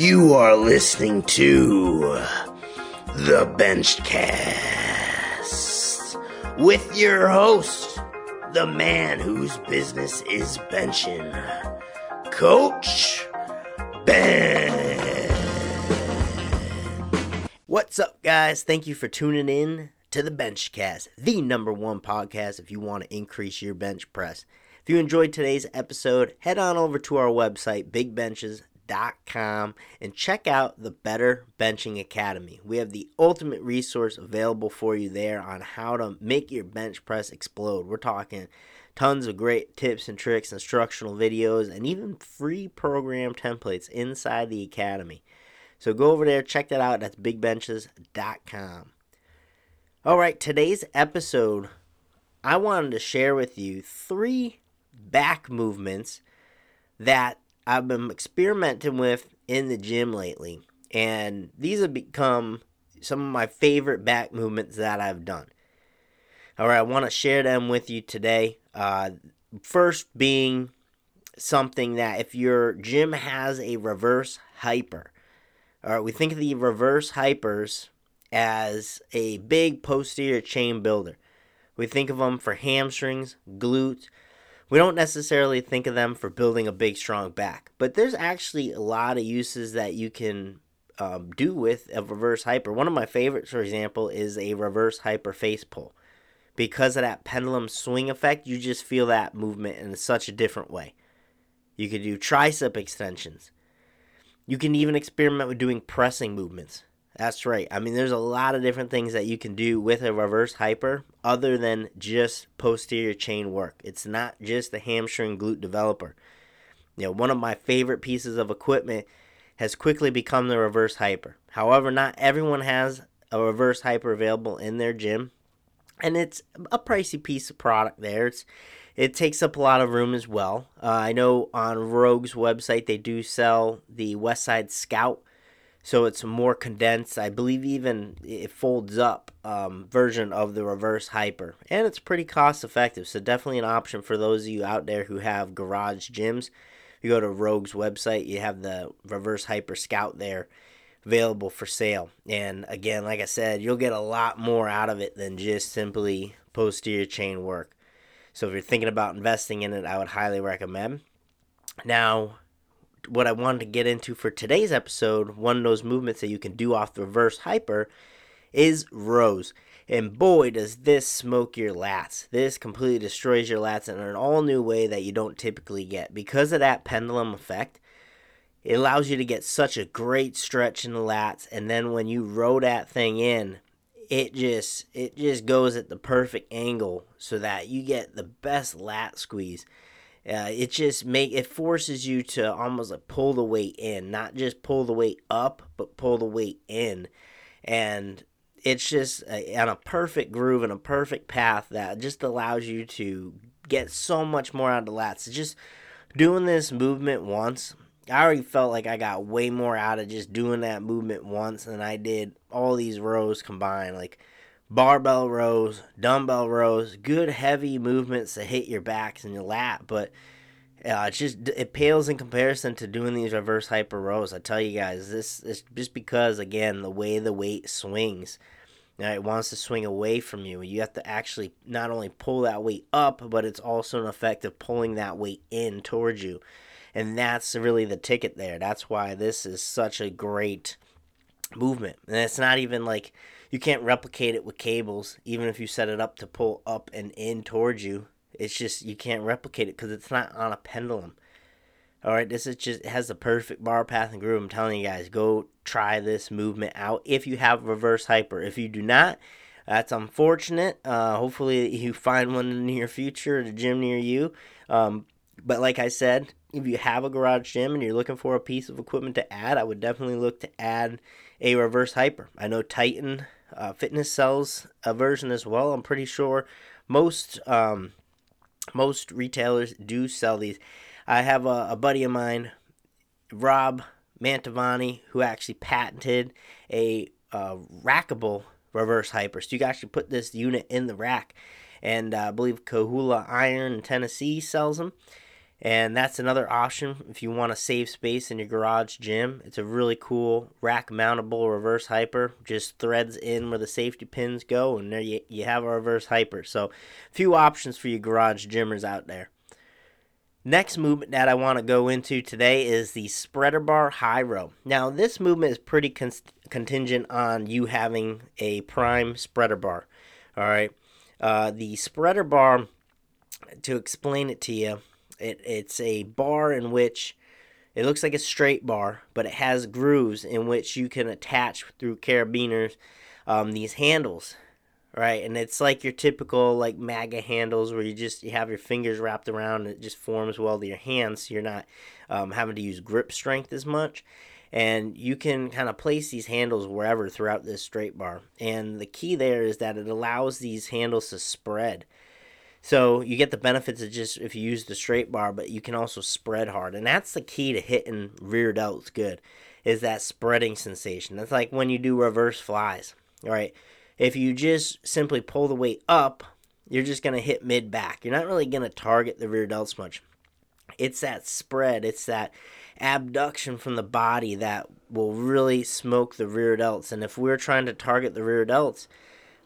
You are listening to the Benchcast with your host, the man whose business is benching, Coach Ben. What's up, guys? Thank you for tuning in to the Benchcast, the number one podcast if you want to increase your bench press. If you enjoyed today's episode, head on over to our website, bigbenches.com, and check out the Better Benching Academy. We have the ultimate resource available for you there on how to make your bench press explode. We're talking tons of great tips and tricks, instructional videos, and even free program templates inside the academy. So go over there, check that out. That's bigbenches.com. All right, today's episode, I wanted to share with you three back movements that I've been experimenting with in the gym lately. And these have become some of my favorite back movements that I've done. All right, I want to share them with you today. Uh, first, being something that if your gym has a reverse hyper, all right, we think of the reverse hypers as a big posterior chain builder. We think of them for hamstrings, glutes. We don't necessarily think of them for building a big, strong back, but there's actually a lot of uses that you can um, do with a reverse hyper. One of my favorites, for example, is a reverse hyper face pull. Because of that pendulum swing effect, you just feel that movement in such a different way. You can do tricep extensions. You can even experiment with doing pressing movements. That's right. I mean, there's a lot of different things that you can do with a reverse hyper other than just posterior chain work. It's not just the hamstring glute developer. You know, one of my favorite pieces of equipment has quickly become the reverse hyper. However, not everyone has a reverse hyper available in their gym, and it's a pricey piece of product there. It's it takes up a lot of room as well. Uh, I know on Rogue's website they do sell the Westside Scout so it's more condensed. I believe even it folds up um, version of the reverse hyper, and it's pretty cost effective. So definitely an option for those of you out there who have garage gyms. You go to Rogue's website, you have the reverse hyper scout there available for sale. And again, like I said, you'll get a lot more out of it than just simply posterior chain work. So if you're thinking about investing in it, I would highly recommend. Now, what I wanted to get into for today's episode, one of those movements that you can do off the reverse hyper, is rows. And boy, does this smoke your lats. This completely destroys your lats in an all new way that you don't typically get. Because of that pendulum effect, it allows you to get such a great stretch in the lats. And then when you row that thing in, it just it just goes at the perfect angle so that you get the best lat squeeze. Uh, it just make it forces you to almost like pull the weight in, not just pull the weight up, but pull the weight in, and it's just a, on a perfect groove and a perfect path that just allows you to get so much more out of the lats. just doing this movement once. I already felt like I got way more out of just doing that movement once than I did all these rows combined. Like barbell rows, dumbbell rows, good heavy movements to hit your backs and your lat, but uh, just it pales in comparison to doing these reverse hyper rows. I tell you guys, this is just because again the way the weight swings, it wants to swing away from you. You have to actually not only pull that weight up, but it's also an effect of pulling that weight in towards you, and that's really the ticket there. That's why this is such a great movement, and it's not even like you can't replicate it with cables, even if you set it up to pull up and in towards you. It's just you can't replicate it because it's not on a pendulum. All right, this is just has the perfect bar path and groove. I'm telling you guys, go try this movement out if you have reverse hyper. If you do not, that's unfortunate. Uh, hopefully, you find one in the near future at a gym near you. Um, but like I said, if you have a garage gym and you're looking for a piece of equipment to add, I would definitely look to add a reverse hyper. I know Titan uh, Fitness sells a version as well. I'm pretty sure most um, most retailers do sell these. I have a, a buddy of mine, Rob Mantovani, who actually patented a uh, rackable reverse hyper. So you can actually put this unit in the rack. And uh, I believe Kahula Iron in Tennessee sells them. And that's another option if you want to save space in your garage gym. It's a really cool rack mountable reverse hyper. Just threads in where the safety pins go, and there you, you have a reverse hyper. So, a few options for you garage gymmers out there. Next movement that I want to go into today is the spreader bar high row. Now, this movement is pretty con- contingent on you having a prime spreader bar. All right. Uh, the spreader bar, to explain it to you, it, it's a bar in which it looks like a straight bar, but it has grooves in which you can attach through carabiners um, these handles right? And it's like your typical like MAGA handles where you just you have your fingers wrapped around and it just forms well to your hands, so you're not um, having to use grip strength as much. And you can kind of place these handles wherever throughout this straight bar. And the key there is that it allows these handles to spread. So you get the benefits of just if you use the straight bar, but you can also spread hard. And that's the key to hitting rear delts good, is that spreading sensation. That's like when you do reverse flies. Right if you just simply pull the weight up, you're just going to hit mid back. You're not really going to target the rear delts much. It's that spread, it's that abduction from the body that will really smoke the rear delts. And if we're trying to target the rear delts,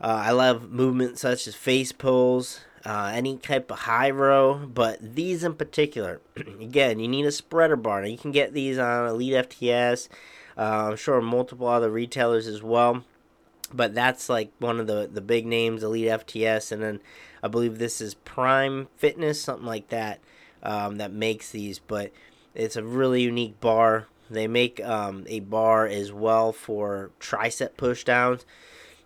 uh, I love movements such as face pulls, uh, any type of high row, but these in particular, again, you need a spreader bar. Now, you can get these on Elite FTS. Uh, I'm sure multiple other retailers as well but that's like one of the the big names, Elite FTS, and then I believe this is Prime Fitness, something like that, um, that makes these. But it's a really unique bar. They make um, a bar as well for tricep pushdowns.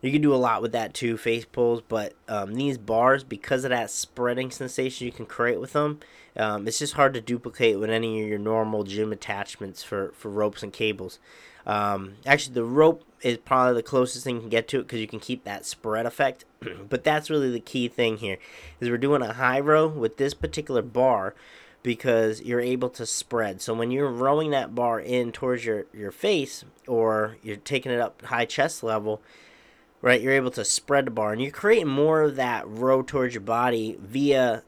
You can do a lot with that too, face pulls. But um, these bars, because of that spreading sensation you can create with them, um, it's just hard to duplicate with any of your normal gym attachments for, for ropes and cables. Um, actually, the rope is probably the closest thing you can get to it because you can keep that spread effect. but that's really the key thing here is we're doing a high row with this particular bar because you're able to spread. So when you're rowing that bar in towards your, your face or you're taking it up high chest level, right, you're able to spread the bar and you're creating more of that row towards your body via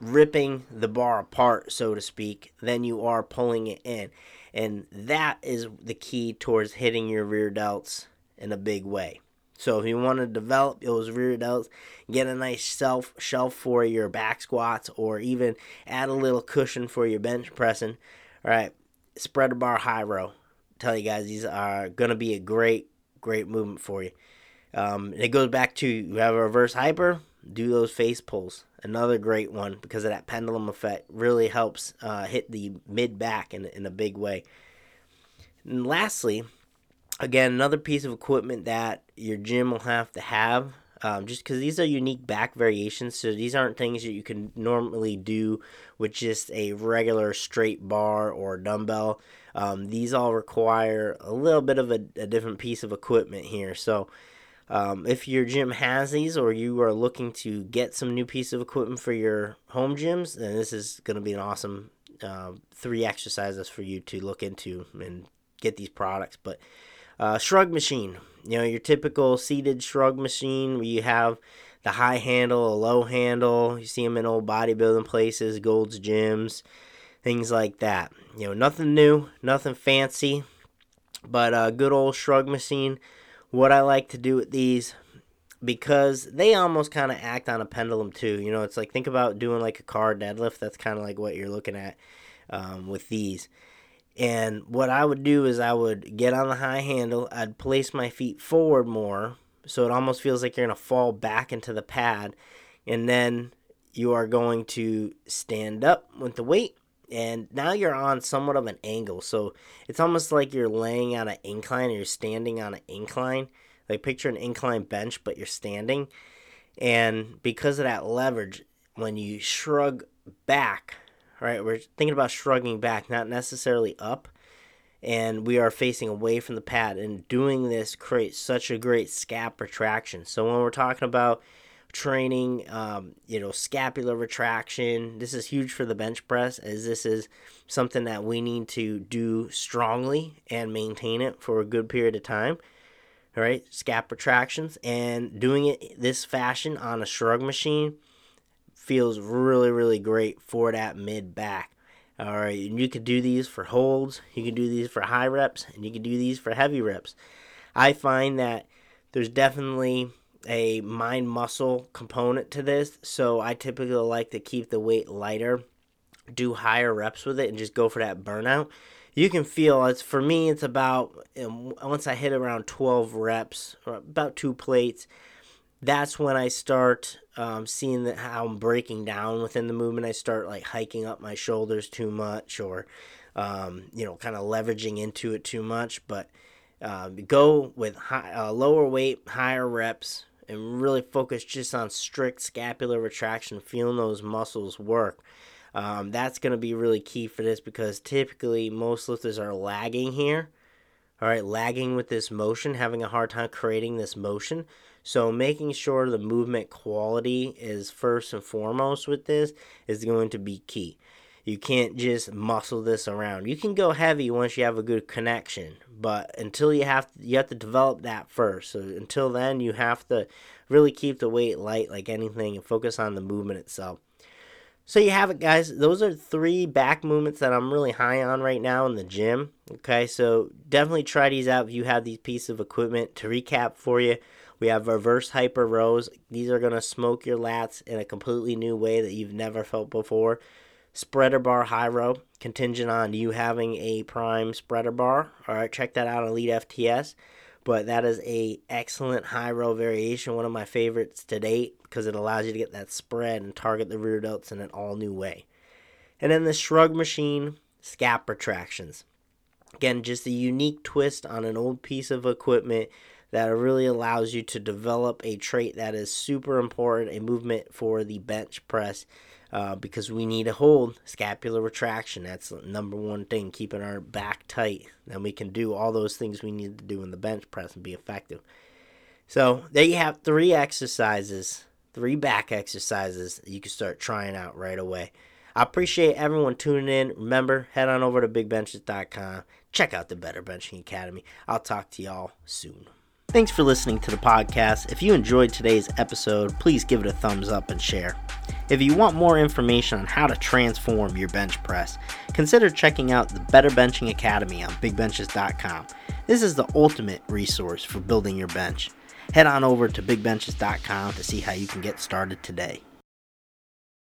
ripping the bar apart, so to speak, than you are pulling it in. And that is the key towards hitting your rear delts in a big way. So if you want to develop those rear delts, get a nice self shelf for your back squats, or even add a little cushion for your bench pressing. All right, spreader bar high row. Tell you guys these are gonna be a great, great movement for you. Um, it goes back to you have a reverse hyper, do those face pulls. Another great one because of that pendulum effect. Really helps uh, hit the mid back in, in a big way. And lastly, again, another piece of equipment that your gym will have to have. Um, just because these are unique back variations, so these aren't things that you can normally do with just a regular straight bar or dumbbell. Um, these all require a little bit of a, a different piece of equipment here. So, um, if your gym has these or you are looking to get some new piece of equipment for your home gyms, then this is going to be an awesome uh, three exercises for you to look into and get these products. But uh, shrug machine, you know, your typical seated shrug machine where you have the high handle, a low handle. You see them in old bodybuilding places, Gold's gyms, things like that. You know, nothing new, nothing fancy, but a good old shrug machine what I like to do with these because they almost kind of act on a pendulum too. You know, it's like think about doing like a car deadlift. That's kind of like what you're looking at um, with these. And what I would do is I would get on the high handle. I'd place my feet forward more, so it almost feels like you're gonna fall back into the pad, and then you are going to stand up with the weight and now you're on somewhat of an angle. So it's almost like you're laying on an incline or you're standing on an incline. Like picture an incline bench but you're standing. And because of that leverage when you shrug back right we're thinking about shrugging back not necessarily up. And we are facing away from the pad and doing this creates such a great scap retraction. So when we're talking about training, um, you know, scapular retraction. This is huge for the bench press, as this is something that we need to do strongly and maintain it for a good period of time. All right, scap retractions and doing it this fashion on a shrug machine feels really, really great for that mid back. All right, and you can do these for holds, you can do these for high reps, and you can do these for heavy reps. I find that there's definitely a mind muscle component to this, so I typically like to keep the weight lighter, do higher reps with it, and just go for that burnout. You can feel it's for me, it's about once I hit around 12 reps, or about two plates that's when I start um, seeing that how I'm breaking down within the movement. I start like hiking up my shoulders too much, or um, you know, kind of leveraging into it too much. But uh, go with high, uh, lower weight, higher reps, and really focus just on strict scapular retraction, feeling those muscles work. Um, that's going to be really key for this because typically most lifters are lagging here. All right, lagging with this motion, having a hard time creating this motion. So making sure the movement quality is first and foremost with this is going to be key. You can't just muscle this around. You can go heavy once you have a good connection, but until you have to, you have to develop that first. So until then, you have to really keep the weight light like anything and focus on the movement itself. So you have it, guys. Those are three back movements that I'm really high on right now in the gym. Okay, so definitely try these out if you have these pieces of equipment. To recap for you, we have reverse hyper rows. These are going to smoke your lats in a completely new way that you've never felt before. Spreader bar high row, contingent on you having a prime spreader bar. All right, check that out Elite FTS. But that is a excellent high row variation, one of my favorites to date because it allows you to get that spread and target the rear delts in an all new way. And then the shrug machine scap retractions. Again, just a unique twist on an old piece of equipment that really allows you to develop a trait that is super important, a movement for the bench press. Uh, because we need to hold scapular retraction. That's the number one thing, keeping our back tight. Then we can do all those things we need to do in the bench press and be effective. So there you have three exercises, three back exercises you can start trying out right away. I appreciate everyone tuning in. Remember, head on over to bigbenches.com. Check out the Better Benching Academy. I'll talk to y'all soon. Thanks for listening to the podcast. If you enjoyed today's episode, please give it a thumbs up and share. If you want more information on how to transform your bench press, consider checking out the Better Benching Academy on bigbenches.com. This is the ultimate resource for building your bench. Head on over to bigbenches.com to see how you can get started today.